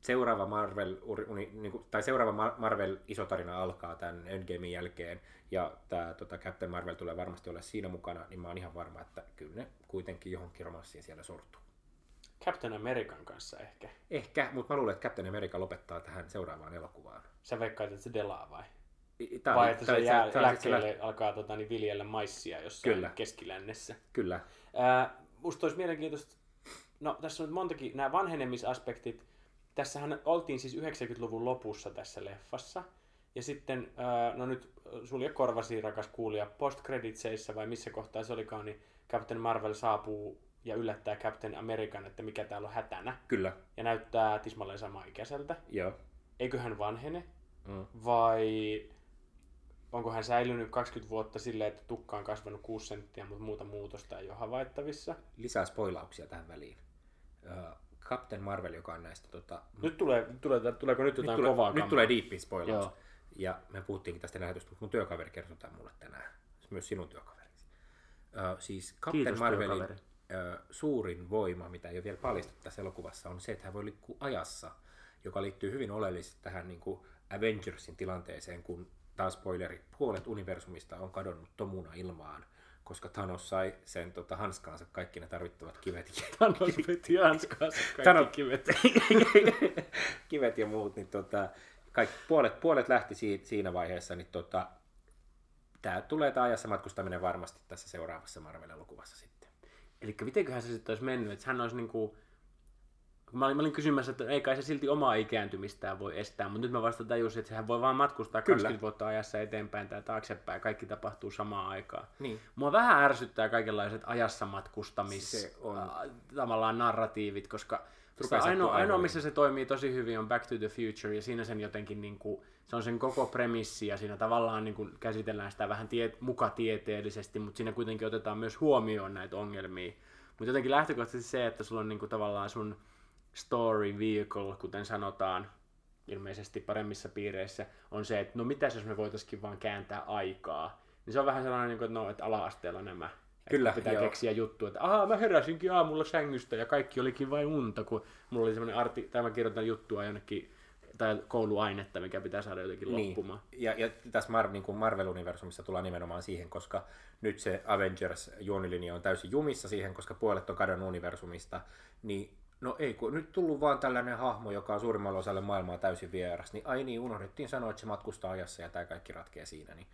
Speaker 2: seuraava Marvel, uni, niin kuin, tai seuraava Mar- Marvel iso tarina alkaa tämän Endgamein jälkeen, ja tämä tota, Captain Marvel tulee varmasti olla siinä mukana, niin mä oon ihan varma, että kyllä ne kuitenkin johonkin romanssiin siellä sortuu.
Speaker 1: Captain American kanssa ehkä.
Speaker 2: Ehkä, mutta mä luulen, että Captain America lopettaa tähän seuraavaan elokuvaan.
Speaker 1: Sä veikkaat, että se delaa vai?
Speaker 2: Tää,
Speaker 1: vai että se jää
Speaker 2: se
Speaker 1: alkaa tota, niin viljellä maissia jossain
Speaker 2: Kyllä.
Speaker 1: keskilännessä.
Speaker 2: Kyllä.
Speaker 1: Ää, musta olisi mielenkiintoista, no tässä on nyt montakin, nämä vanhenemisaspektit, tässähän oltiin siis 90-luvun lopussa tässä leffassa, ja sitten, ää, no nyt sulje korvasi rakas kuulija, post vai missä kohtaa se olikaan, niin Captain Marvel saapuu ja yllättää Captain American, että mikä täällä on hätänä,
Speaker 2: Kyllä.
Speaker 1: ja näyttää tismalleen sama ikäiseltä.
Speaker 2: Joo.
Speaker 1: Eikö hän vanhene,
Speaker 2: Mm.
Speaker 1: vai onko hän säilynyt 20 vuotta silleen, että tukka on kasvanut 6 senttiä, mutta muuta muutosta ei ole havaittavissa?
Speaker 2: lisää spoilauksia tähän väliin. Captain Marvel, joka on näistä... Tota,
Speaker 1: Nyt tulee, tulee, tuleeko nyt jotain
Speaker 2: nyt, tulee,
Speaker 1: kovaa
Speaker 2: nyt tulee deepi spoilaus.
Speaker 1: Joo.
Speaker 2: Ja me puhuttiinkin tästä lähetystä, mutta mun työkaveri kertoi tämän mulle tänään. Myös sinun työkaverisi. Uh, siis Captain
Speaker 1: Kiitos,
Speaker 2: Marvelin
Speaker 1: työkaveri.
Speaker 2: uh, suurin voima, mitä ei ole vielä paljastettu tässä elokuvassa, on se, että hän voi liikkua ajassa, joka liittyy hyvin oleellisesti tähän niin kuin Avengersin tilanteeseen, kun taas spoileri, puolet universumista on kadonnut tomuna ilmaan, koska Thanos sai sen tota, hanskaansa kaikki ne tarvittavat kivet.
Speaker 1: Thanos veti hanskaansa kaikki
Speaker 2: Thanos-
Speaker 1: kivet.
Speaker 2: kivet ja muut, niin tota, kaikki, puolet, puolet lähti si, siinä vaiheessa, niin tota, tämä tulee tämä ajassa matkustaminen varmasti tässä seuraavassa Marvel-elokuvassa sitten.
Speaker 1: Eli mitenköhän se sitten olisi mennyt, että hän olisi niinku... Mä olin, mä olin kysymässä, että ei kai se silti omaa ikääntymistään voi estää, mutta nyt mä vasta tajusin, että sehän voi vaan matkustaa
Speaker 2: Kyllä.
Speaker 1: 20 vuotta ajassa eteenpäin tai taaksepäin, kaikki tapahtuu samaan aikaan.
Speaker 2: Niin.
Speaker 1: Mua vähän ärsyttää kaikenlaiset ajassa matkustamis
Speaker 2: Se on-
Speaker 1: äh, tavallaan narratiivit, koska
Speaker 2: Rupeaa
Speaker 1: ainoa, ainoa, missä se toimii tosi hyvin on Back to the Future, ja siinä sen jotenkin, niin kuin, se on sen koko premissi, ja siinä tavallaan niin kuin, käsitellään sitä vähän tie, mukatieteellisesti, mutta siinä kuitenkin otetaan myös huomioon näitä ongelmia. Mutta jotenkin lähtökohtaisesti se, että sulla on niin kuin, tavallaan sun story vehicle, kuten sanotaan, ilmeisesti paremmissa piireissä, on se, että no mitäs jos me voitaisiin vaan kääntää aikaa. Niin se on vähän sellainen, niin että no, että ala-asteella nämä.
Speaker 2: Kyllä,
Speaker 1: pitää
Speaker 2: joo.
Speaker 1: keksiä juttu, että ahaa, mä heräsinkin aamulla sängystä ja kaikki olikin vain unta, kun mulla oli semmoinen arti, tai mä kirjoitan juttua jonnekin, tai kouluainetta, mikä pitää saada jotenkin
Speaker 2: Niin.
Speaker 1: loppumaan.
Speaker 2: Ja, ja tässä Mar- niin Marvel-universumissa tullaan nimenomaan siihen, koska nyt se Avengers-juonilinja on täysin jumissa siihen, koska puolet on kadonnut universumista, niin no ei, kun nyt tullut vaan tällainen hahmo, joka on suurimmalle osalle maailmaa täysin vieras, niin ai niin, unohdettiin sanoa, että se matkustaa ajassa ja tämä kaikki ratkee siinä. Niin.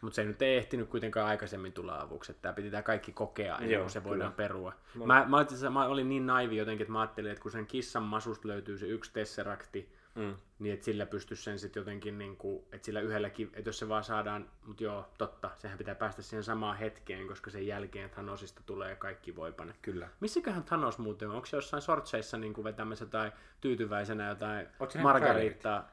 Speaker 1: Mutta se nyt ei ehtinyt kuitenkaan aikaisemmin tulla avuksi, että tämä piti tämä kaikki kokea ennen
Speaker 2: Joo,
Speaker 1: kuin se voidaan
Speaker 2: kyllä.
Speaker 1: perua. Mä, mä, itse mä olin niin naivi jotenkin, että mä ajattelin, että kun sen kissan masusta löytyy se yksi tesserakti,
Speaker 2: Mm.
Speaker 1: niin että sillä pystyisi sen sitten jotenkin, niin kuin, että sillä yhdelläkin, että jos se vaan saadaan, mutta joo, totta, sehän pitää päästä siihen samaan hetkeen, koska sen jälkeen Thanosista tulee kaikki voipane.
Speaker 2: Kyllä.
Speaker 1: Missäköhän Thanos muuten on? Onko se jossain sortseissa niin kuin vetämässä tai tyytyväisenä jotain margarittaa?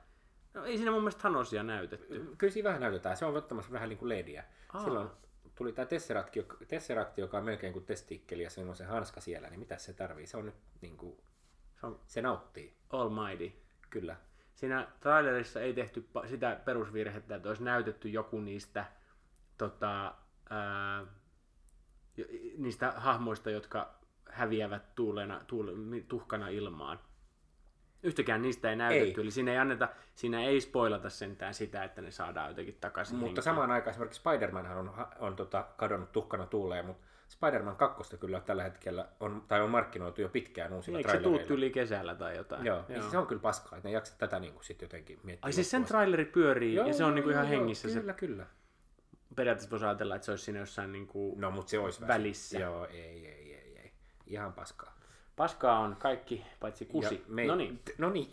Speaker 1: No ei siinä mun mielestä Thanosia näytetty.
Speaker 2: Kyllä siinä vähän näytetään. Se on ottamassa vähän niin kuin lediä.
Speaker 1: Aa.
Speaker 2: Silloin tuli tämä Tesseract, joka- Tesseract, joka on melkein kuin testikkeli ja se on se hanska siellä, niin mitä se tarvii? Se on nyt niin kuin,
Speaker 1: Se on
Speaker 2: se nauttii,
Speaker 1: almighty.
Speaker 2: Kyllä.
Speaker 1: Siinä trailerissa ei tehty sitä perusvirhettä, että olisi näytetty joku niistä, tota, ää, niistä hahmoista, jotka häviävät tuulena, tuule, tuhkana ilmaan. Yhtäkään niistä ei näytetty,
Speaker 2: Ei.
Speaker 1: eli siinä ei, anneta, siinä ei spoilata sentään sitä, että ne saadaan jotenkin takaisin.
Speaker 2: Mutta
Speaker 1: henkiin.
Speaker 2: samaan aikaan esimerkiksi Spider-Manhan on, on tota, kadonnut tuhkana tuuleen, mutta Spider-Man 2 kyllä tällä hetkellä on, tai on markkinoitu jo pitkään uusilla
Speaker 1: Eikö se tuu
Speaker 2: trailereilla.
Speaker 1: yli kesällä tai jotain?
Speaker 2: Joo, Joo. se on kyllä paskaa, että ne jaksa tätä niin kuin sit jotenkin miettiä.
Speaker 1: Ai siis sen traileri pyörii
Speaker 2: asti.
Speaker 1: ja se on niinku ihan hengissä.
Speaker 2: Kyllä,
Speaker 1: Se,
Speaker 2: kyllä.
Speaker 1: periaatteessa voisi ajatella, että se olisi siinä jossain niinku
Speaker 2: No, mutta se olisi
Speaker 1: välissä.
Speaker 2: Joo, ei, ei, ei, ei. Ihan paskaa.
Speaker 1: Paskaa on kaikki, paitsi kusi.
Speaker 2: Me...
Speaker 1: No niin.
Speaker 2: No niin.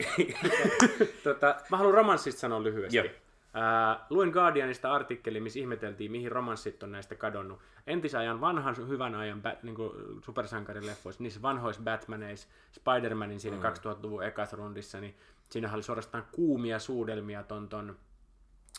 Speaker 2: tota,
Speaker 1: Mä haluan romanssista sanoa lyhyesti.
Speaker 2: Joo.
Speaker 1: Ää, luin Guardianista artikkeli, missä ihmeteltiin, mihin romanssit on näistä kadonnut. Entisajan vanhan hyvän ajan bat, niin supersankarileffoissa, niissä vanhoissa Batmaneissa, Spider-Manin siinä mm. 2000-luvun ekas rundissa, niin siinä oli suorastaan kuumia suudelmia ton, ton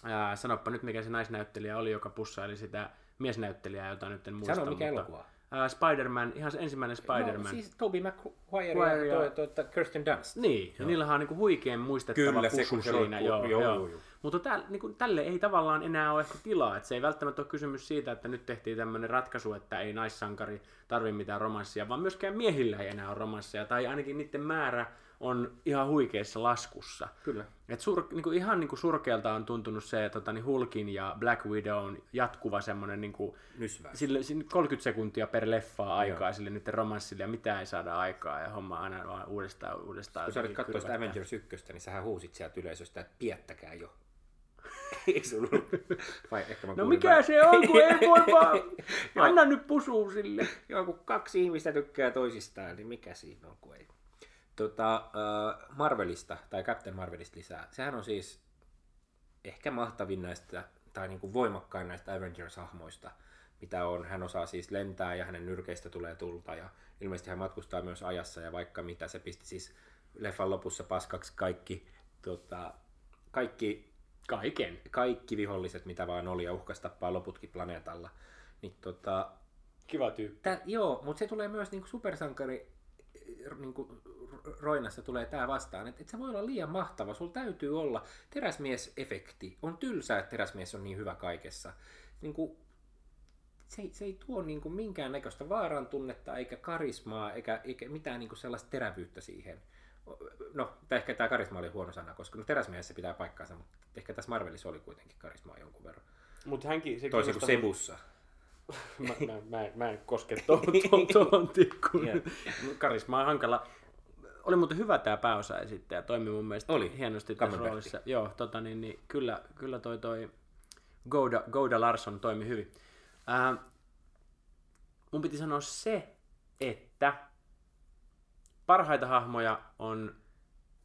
Speaker 1: ää, sanoppa nyt mikä se naisnäyttelijä oli, joka pussaili sitä miesnäyttelijää, jota nyt en muista.
Speaker 2: sano mikä
Speaker 1: mutta,
Speaker 2: elokuva.
Speaker 1: ää, Spider-Man, ihan se ensimmäinen Spider-Man.
Speaker 2: No, siis Tobey Maguire ja
Speaker 1: ja-
Speaker 2: Kirsten Dunst.
Speaker 1: Niin, ja niillähän on niinku huikean muistettava
Speaker 2: Kyllä,
Speaker 1: pusu
Speaker 2: se
Speaker 1: siinä. Joo,
Speaker 2: joo,
Speaker 1: joo,
Speaker 2: joo.
Speaker 1: Mutta täl, niinku, tälle ei tavallaan enää ole ehkä tilaa. Et se ei välttämättä ole kysymys siitä, että nyt tehtiin tämmöinen ratkaisu, että ei naissankari tarvi mitään romanssia, vaan myöskään miehillä ei enää ole romanssia. Tai ainakin niiden määrä on ihan huikeassa laskussa.
Speaker 2: Kyllä.
Speaker 1: Et sur, niinku, ihan niinku surkealta on tuntunut se tota, niin Hulkin ja Black Widown jatkuva semmoinen niinku,
Speaker 2: Nysväys.
Speaker 1: sille, sille 30 sekuntia per leffaa aikaa sille nyt romanssille ja mitä ei saada aikaa ja homma aina vaan uudestaan uudestaan.
Speaker 2: Kun sä olit katsoa sitä. Avengers 1, niin sähän huusit sieltä yleisöstä, että piettäkää jo. Eikö sulla ollut? Vai ehkä mä
Speaker 1: No mikä
Speaker 2: väärin.
Speaker 1: se on, kun ei voi vaan... Anna nyt pusuu sille.
Speaker 2: Joo, kun kaksi ihmistä tykkää toisistaan, niin mikä siinä on, kun ei. Tota, äh, Marvelista, tai Captain Marvelista lisää. Sehän on siis ehkä mahtavin näistä, tai niin kuin voimakkain näistä Avengers-hahmoista, mitä on. Hän osaa siis lentää ja hänen nyrkeistä tulee tulta ja ilmeisesti hän matkustaa myös ajassa ja vaikka mitä. Se pisti siis leffan lopussa paskaksi kaikki, tota, kaikki
Speaker 1: Kaiken.
Speaker 2: kaikki viholliset, mitä vaan oli, ja uhkas tappaa loputkin planeetalla. Niin tota,
Speaker 1: Kiva tyyppi.
Speaker 2: Tää, joo, mutta se tulee myös niinku supersankari eh, niinku, roinassa tulee tämä vastaan, että et se voi olla liian mahtava. Sulla täytyy olla teräsmies-efekti. On tylsää, että teräsmies on niin hyvä kaikessa. Niinku, se, ei, se ei tuo niinku minkään näköistä vaaran tunnetta, eikä karismaa, eikä, eikä mitään niinku sellaista terävyyttä siihen. No, ehkä tämä karisma oli huono sana, koska no, teräsmiehessä pitää paikkaansa, mutta ehkä tässä Marvelissa oli kuitenkin karismaa jonkun verran.
Speaker 1: Mutta hänkin... Se
Speaker 2: Toisin kuin Sebussa.
Speaker 1: mä, mä, mä, mä en koske tuohon tuohon, tuohon tikkuun.
Speaker 2: Joo.
Speaker 1: Karisma on hankala. Oli muuten hyvä tämä pääosaesittäjä, toimi mun mielestä
Speaker 2: Oli.
Speaker 1: hienosti tässä roolissa. Joo, tota, niin, niin, kyllä, kyllä toi, toi Gouda, Gouda Larsson toimi hyvin. Ää, mun piti sanoa se, että parhaita hahmoja on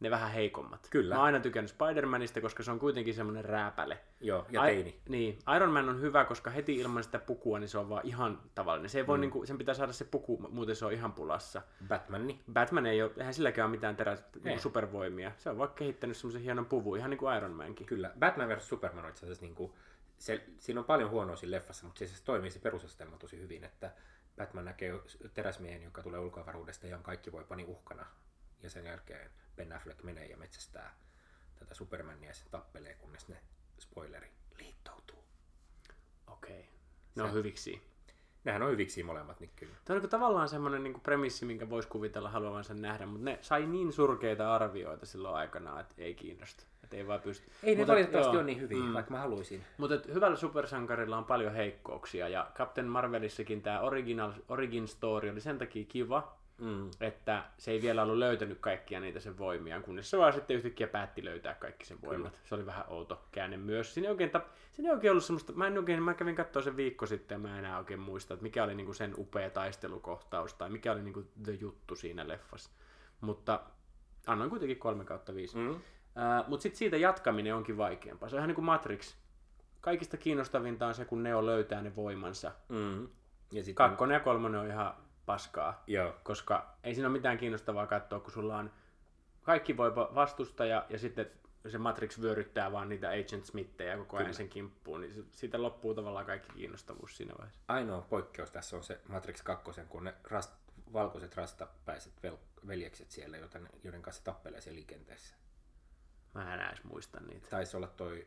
Speaker 1: ne vähän heikommat.
Speaker 2: Kyllä.
Speaker 1: Mä oon aina tykännyt Spider-Manista, koska se on kuitenkin semmoinen rääpäle.
Speaker 2: Joo, ja teini.
Speaker 1: Niin, Iron Man on hyvä, koska heti ilman sitä pukua, niin se on vaan ihan tavallinen. Se ei voi, mm. niinku, sen pitää saada se puku, muuten se on ihan pulassa.
Speaker 2: Batman,
Speaker 1: Batman ei ole, eihän silläkään ole mitään terä, niinku supervoimia. Se on vaan kehittänyt semmoisen hienon puvun, ihan niin kuin Iron Mankin.
Speaker 2: Kyllä. Batman vs. Superman on itse asiassa niin kuin, se, siinä on paljon huonoa siinä leffassa, mutta se, se toimii se perusastelma tosi hyvin, että Batman näkee teräsmiehen, joka tulee ulkoavaruudesta ja on kaikki voi pani uhkana. Ja sen jälkeen Ben Affleck menee ja metsästää tätä Supermania ja se tappelee, kunnes ne, spoileri, liittoutuu.
Speaker 1: Okei. Okay. Ne on hyviksi.
Speaker 2: Nehän on hyviksi molemmat, niin kyllä.
Speaker 1: Tämä on niin tavallaan semmoinen niin premissi, minkä voisi kuvitella haluavansa nähdä, mutta ne sai niin surkeita arvioita silloin aikanaan, että ei kiinnosta. Että ei vaan pysty.
Speaker 2: Ei ne
Speaker 1: Mutta,
Speaker 2: valitettavasti
Speaker 1: joo.
Speaker 2: ole niin hyviä, mm. vaikka mä haluaisin.
Speaker 1: Mutta hyvällä supersankarilla on paljon heikkouksia ja Captain Marvelissakin tämä original, origin story oli sen takia kiva,
Speaker 2: Mm.
Speaker 1: että se ei vielä ollut löytänyt kaikkia niitä sen voimia, kunnes se vaan sitten yhtäkkiä päätti löytää kaikki sen voimat. Kyllä. Se oli vähän outo käänne myös. Siinä ei oikein, tap... Siinä ei oikein ollut semmoista, mä, en oikein, mä kävin katsoa sen viikko sitten ja mä en enää oikein muista, että mikä oli niinku sen upea taistelukohtaus tai mikä oli niinku the juttu siinä leffassa. Mutta annoin kuitenkin 3 kautta 5.
Speaker 2: Mm.
Speaker 1: Mutta sitten siitä jatkaminen onkin vaikeampaa. Se on ihan niin kuin Matrix. Kaikista kiinnostavinta on se, kun Neo löytää ne voimansa.
Speaker 2: Mm. Ja sitten,
Speaker 1: Kakkonen ja kolmonen on ihan paskaa
Speaker 2: joo,
Speaker 1: koska ei siinä ole mitään kiinnostavaa katsoa, kun sulla on kaikki voi vastustaja ja sitten se Matrix vyöryttää vaan niitä Agent Smithejä koko ajan sen kimppuun, niin siitä loppuu tavallaan kaikki kiinnostavuus siinä vaiheessa.
Speaker 2: Ainoa poikkeus tässä on se Matrix 2, kun ne rast, valkoiset rastapäiset vel, veljekset siellä, joten, joiden kanssa tappelee siellä liikenteessä.
Speaker 1: Mä en edes muista niitä.
Speaker 2: Taisi olla toi,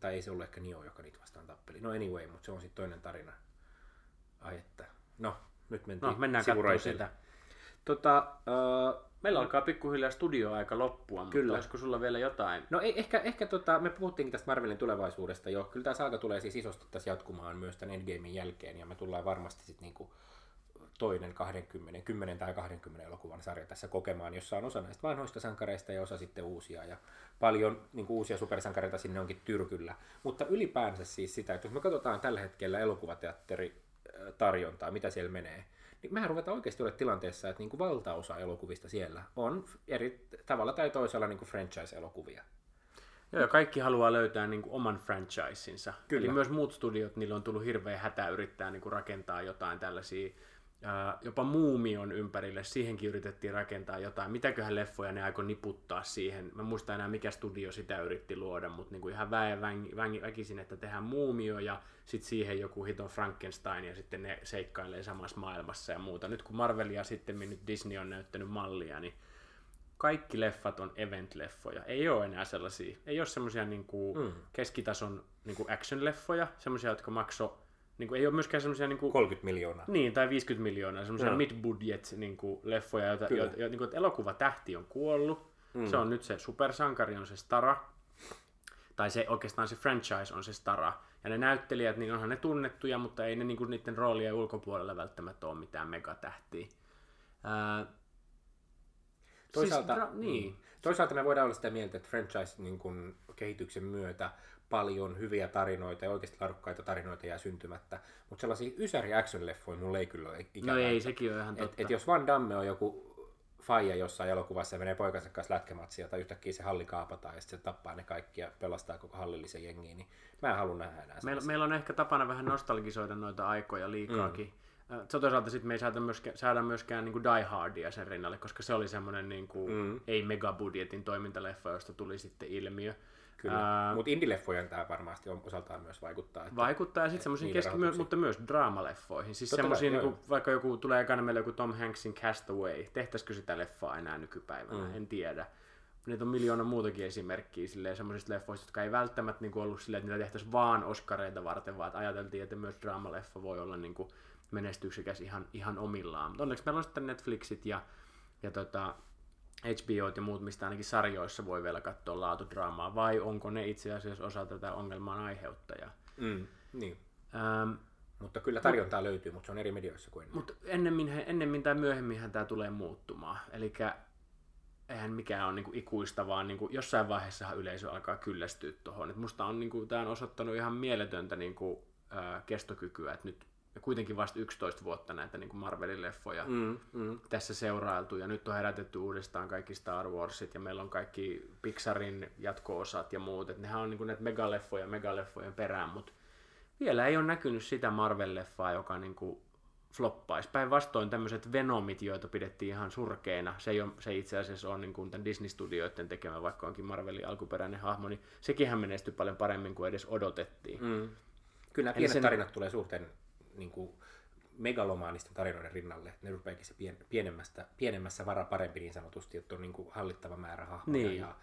Speaker 2: tai ei se ollut ehkä Nio, joka niitä vastaan tappeli. No anyway, mutta se on sitten toinen tarina. Ai että. No, nyt mentiin
Speaker 1: No, mennään katsomaan sitä.
Speaker 2: Tota, uh,
Speaker 1: Meillä alkaa pikkuhiljaa studioaika loppua, mutta
Speaker 2: Kyllä.
Speaker 1: olisiko sulla vielä jotain?
Speaker 2: No ei, ehkä, ehkä tota, me puhuttiinkin tästä Marvelin tulevaisuudesta jo. Kyllä tämä saaga tulee siis isosti tässä jatkumaan myös tämän Endgamein jälkeen, ja me tullaan varmasti sitten niinku toinen 20, 10 tai 20 elokuvan sarja tässä kokemaan, jossa on osa näistä vanhoista sankareista ja osa sitten uusia, ja paljon niin uusia supersankareita sinne onkin tyrkyllä. Mutta ylipäänsä siis sitä, että jos me katsotaan tällä hetkellä elokuvateatteri tarjontaa, mitä siellä menee, niin mehän ruvetaan oikeasti olla tilanteessa, että niin kuin valtaosa elokuvista siellä on eri tavalla tai toisella niin kuin franchise-elokuvia.
Speaker 1: Joo, ja kaikki haluaa löytää niin kuin oman franchisinsa.
Speaker 2: Kyllä.
Speaker 1: Eli myös muut studiot, niillä on tullut hirveä hätä yrittää niin kuin rakentaa jotain tällaisia, ää, jopa Muumion ympärille, siihenkin yritettiin rakentaa jotain. Mitäköhän leffoja ne aikoi niputtaa siihen. Mä muistan enää mikä studio sitä yritti luoda, mutta niin kuin ihan väen väng, väng, väkisin, että tehdään Muumio ja sitten siihen joku hiton Frankenstein ja sitten ne seikkailee samassa maailmassa ja muuta. Nyt kun Marvel ja sitten nyt Disney on näyttänyt mallia, niin kaikki leffat on event-leffoja. Ei ole enää sellaisia, ei ole semmoisia niinku mm. keskitason niinku action-leffoja, semmoisia, jotka makso, niinku, ei ole myöskään semmoisia niinku,
Speaker 2: 30 miljoonaa.
Speaker 1: niin, tai 50 miljoonaa, semmoisia
Speaker 2: Joo.
Speaker 1: mid-budget leffoja, joita,
Speaker 2: Kyllä.
Speaker 1: jo, jo, niinku, että elokuvatähti on kuollut, mm. se on nyt se supersankari, on se stara, tai se oikeastaan se franchise on se stara, ja ne näyttelijät, niin onhan ne tunnettuja, mutta ei ne niinku, niiden roolien ulkopuolella välttämättä ole mitään megatähtiä. Ää,
Speaker 2: Toisaalta,
Speaker 1: Siis, dra- niin.
Speaker 2: mm. Toisaalta me voidaan olla sitä mieltä, että franchise niin kun, kehityksen myötä paljon hyviä tarinoita ja oikeasti laadukkaita tarinoita jää syntymättä. Mutta sellaisia ysäri action-leffoja mulla ei kyllä ole ikävää.
Speaker 1: No ei, sekin on ihan
Speaker 2: et,
Speaker 1: totta.
Speaker 2: et jos Van Damme on joku faija jossain elokuvassa ja menee poikansa kanssa lätkämatsia tai yhtäkkiä se halli kaapataan ja sitten se tappaa ne kaikki ja pelastaa koko hallillisen jengiin, niin mä en halua nähdä enää
Speaker 1: Meillä,
Speaker 2: sellaisia.
Speaker 1: meillä on ehkä tapana vähän nostalgisoida noita aikoja liikaakin. Mm. Se toisaalta sitten me ei saada myöskään, saada myöskään niin kuin Die Hardia sen rinnalle, koska se oli semmoinen niin kuin, mm. ei megabudjetin toimintaleffa, josta tuli sitten ilmiö.
Speaker 2: Kyllä.
Speaker 1: Ää,
Speaker 2: Mutta indie-leffojen tämä varmasti on, osaltaan myös vaikuttaa. Että
Speaker 1: Vaikuttaa ja sitten semmoisiin keski, mutta myös draamaleffoihin. Siis semmoisiin, niin kuin, vaikka joku tulee ekana meille joku Tom Hanksin Castaway. Tehtäisikö sitä leffaa enää nykypäivänä? Mm. En tiedä. Niitä on miljoona muutakin esimerkkiä silleen, semmoisista leffoista, jotka ei välttämättä niin kuin, ollut silleen, että niitä tehtäisiin vaan Oscareita varten, vaan että ajateltiin, että myös draamaleffa voi olla niin kuin, menestyksekäs ihan, ihan omillaan. Mutta onneksi meillä on sitten Netflixit ja, ja tota, HBO ja muut, mistä ainakin sarjoissa voi vielä katsoa laatudraamaa, vai onko ne itse asiassa osa tätä ongelman aiheuttajaa?
Speaker 2: Mm, niin.
Speaker 1: Ähm,
Speaker 2: Mutta kyllä tarjontaa löytyy, mutta se on eri medioissa kuin
Speaker 1: mutta ennemmin, ennemmin tai myöhemminhän tämä tulee muuttumaan. Eli eihän mikään ole niinku ikuista, vaan niinku jossain vaiheessa yleisö alkaa kyllästyä tuohon. Musta on, niinku, tämä on osoittanut ihan mieletöntä niinku, ää, kestokykyä, että nyt kuitenkin vasta 11 vuotta näitä niinku Marvelin leffoja
Speaker 2: Mm, mm.
Speaker 1: tässä seurailtu ja nyt on herätetty uudestaan kaikki Star Warsit ja meillä on kaikki Pixarin jatko-osat ja muut, että nehän on niinku näitä megaleffoja megaleffojen perään, mutta vielä ei ole näkynyt sitä Marvel-leffaa, joka niinku floppaisi. Päinvastoin tämmöiset Venomit, joita pidettiin ihan surkeina, se ei, ole, se itse asiassa ole niinku tämän Disney-studioiden tekemä, vaikka onkin Marvelin alkuperäinen hahmo, niin sekinhän menestyi paljon paremmin kuin edes odotettiin.
Speaker 2: Mm. Kyllä nämä pienet
Speaker 1: sen-
Speaker 2: tarinat tulee suurten niin kuin, megalomaanisten tarinoiden rinnalle. Ne rupeakin se pien, pienemmästä, pienemmässä vara parempi niin sanotusti, että on niin kuin, hallittava määrä hahmoja
Speaker 1: Niin.
Speaker 2: ja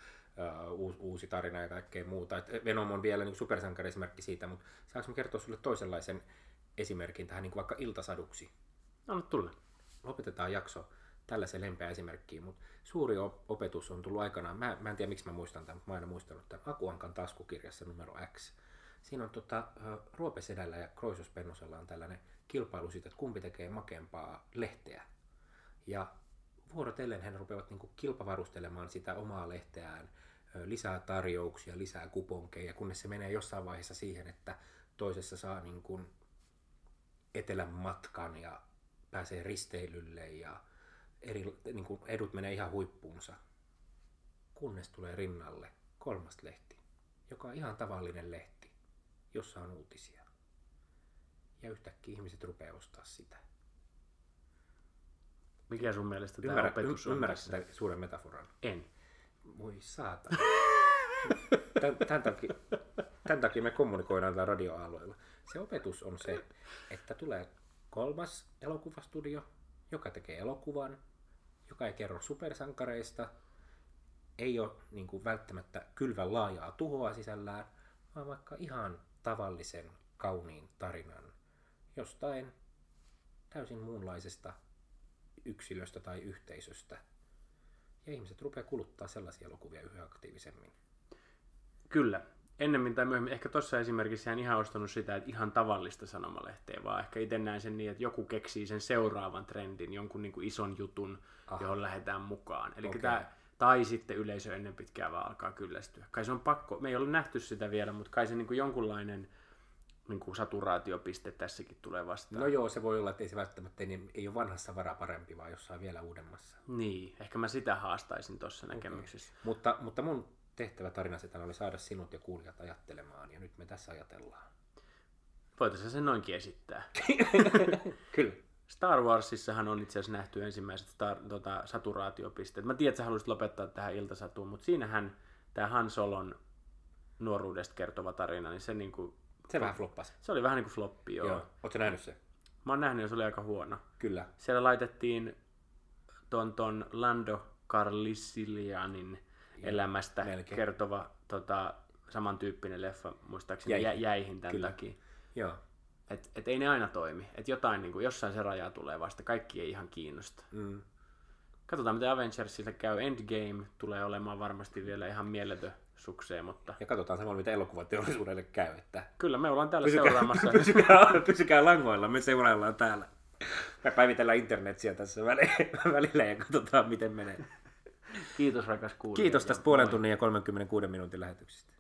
Speaker 2: uh, uusi, uusi tarina ja kaikkea muuta. Et Venom on vielä niin supersankari esimerkki siitä, mutta saanko mä kertoa sulle toisenlaisen esimerkin tähän niin kuin vaikka iltasaduksi?
Speaker 1: Anna tulla.
Speaker 2: lopetetaan jakso tällaisen lempeä esimerkkiin, mutta suuri op- opetus on tullut aikanaan, mä, mä en tiedä miksi mä muistan tämän, mutta mä aina muistanut tämän Akuankan taskukirjassa numero X. Siinä on tota, Ruopesedällä ja Kroisos on tällainen kilpailu siitä, että kumpi tekee makeampaa lehteä. Ja vuorotellen he rupeavat niin kilpavarustelemaan sitä omaa lehteään, lisää tarjouksia, lisää kuponkeja, kunnes se menee jossain vaiheessa siihen, että toisessa saa niin kuin etelän matkan ja pääsee risteilylle ja eri, niin kuin edut menee ihan huippuunsa. Kunnes tulee rinnalle kolmas lehti, joka on ihan tavallinen lehti, jossa on uutisia. Ja yhtäkkiä ihmiset rupeaa ostaa sitä.
Speaker 1: Mikä sun mielestä tämä
Speaker 2: Ymmärrä,
Speaker 1: opetus on
Speaker 2: ymmärrä
Speaker 1: tässä?
Speaker 2: sitä suuren metaforan.
Speaker 1: En.
Speaker 2: Voi saatana. Tän, tämän, takia, tämän takia me kommunikoidaan tällä radioalueella. Se opetus on se, että tulee kolmas elokuvastudio, joka tekee elokuvan, joka ei kerro supersankareista, ei ole niin kuin, välttämättä kylvän laajaa tuhoa sisällään, vaan vaikka ihan tavallisen kauniin tarinan jostain täysin muunlaisesta yksilöstä tai yhteisöstä. Ja ihmiset rupeaa kuluttaa sellaisia elokuvia yhä aktiivisemmin.
Speaker 1: Kyllä. Ennemmin tai myöhemmin, ehkä tuossa esimerkissä en ihan ostanut sitä, että ihan tavallista sanomalehteä, vaan ehkä itse näen sen niin, että joku keksii sen seuraavan trendin, jonkun niin kuin ison jutun, Aha. johon lähdetään mukaan. Eli okay. tämä, tai sitten yleisö ennen pitkään vaan alkaa kyllästyä. Kai se on pakko, me ei ole nähty sitä vielä, mutta kai se niin kuin jonkunlainen niin kuin saturaatiopiste tässäkin tulee vastaan.
Speaker 2: No joo, se voi olla, että ei se välttämättä niin, ei ole vanhassa vara parempi, vaan jossain vielä uudemmassa.
Speaker 1: Niin, ehkä mä sitä haastaisin tuossa okay. näkemyksessä.
Speaker 2: Mutta, mutta mun tehtävä tarinasetana oli saada sinut ja kuulijat ajattelemaan, ja nyt me tässä ajatellaan.
Speaker 1: Voitaisiin sen noinkin esittää.
Speaker 2: Kyllä.
Speaker 1: Star Warsissahan on itse asiassa nähty ensimmäiset star, tota, saturaatiopisteet. Mä tiedän, että sä haluaisit lopettaa tähän iltasatuun, mutta siinähän tämä Han Solon nuoruudesta kertova tarina, niin se niinku...
Speaker 2: Se vähän floppasi.
Speaker 1: Se oli vähän niin kuin floppi, joo. joo.
Speaker 2: Oletko nähnyt se?
Speaker 1: Mä oon nähnyt ja se oli aika huono.
Speaker 2: Kyllä.
Speaker 1: Siellä laitettiin ton, ton Lando Carlissilianin elämästä Melkein. kertova tota, samantyyppinen leffa, muistaakseni jäihin, jäihin tämän Kyllä. takia.
Speaker 2: Joo.
Speaker 1: Et, et ei ne aina toimi. Et jotain, niin kuin, jossain se raja tulee vasta. Kaikki ei ihan kiinnosta. Mm. Katsotaan, miten Avengersilla käy. Endgame tulee olemaan varmasti vielä ihan mieletön sukseen, mutta...
Speaker 2: Ja katsotaan samalla, miten elokuvateollisuudelle käy. Että...
Speaker 1: Kyllä, me ollaan täällä pysykää, seuraamassa.
Speaker 2: Pysykää, pysykää langoilla, me seuraillaan täällä. Me päivitellään internetsiä tässä välillä ja katsotaan, miten menee.
Speaker 1: Kiitos rakas kuulija.
Speaker 2: Kiitos tästä puolen tunnin ja 36 minuutin lähetyksestä.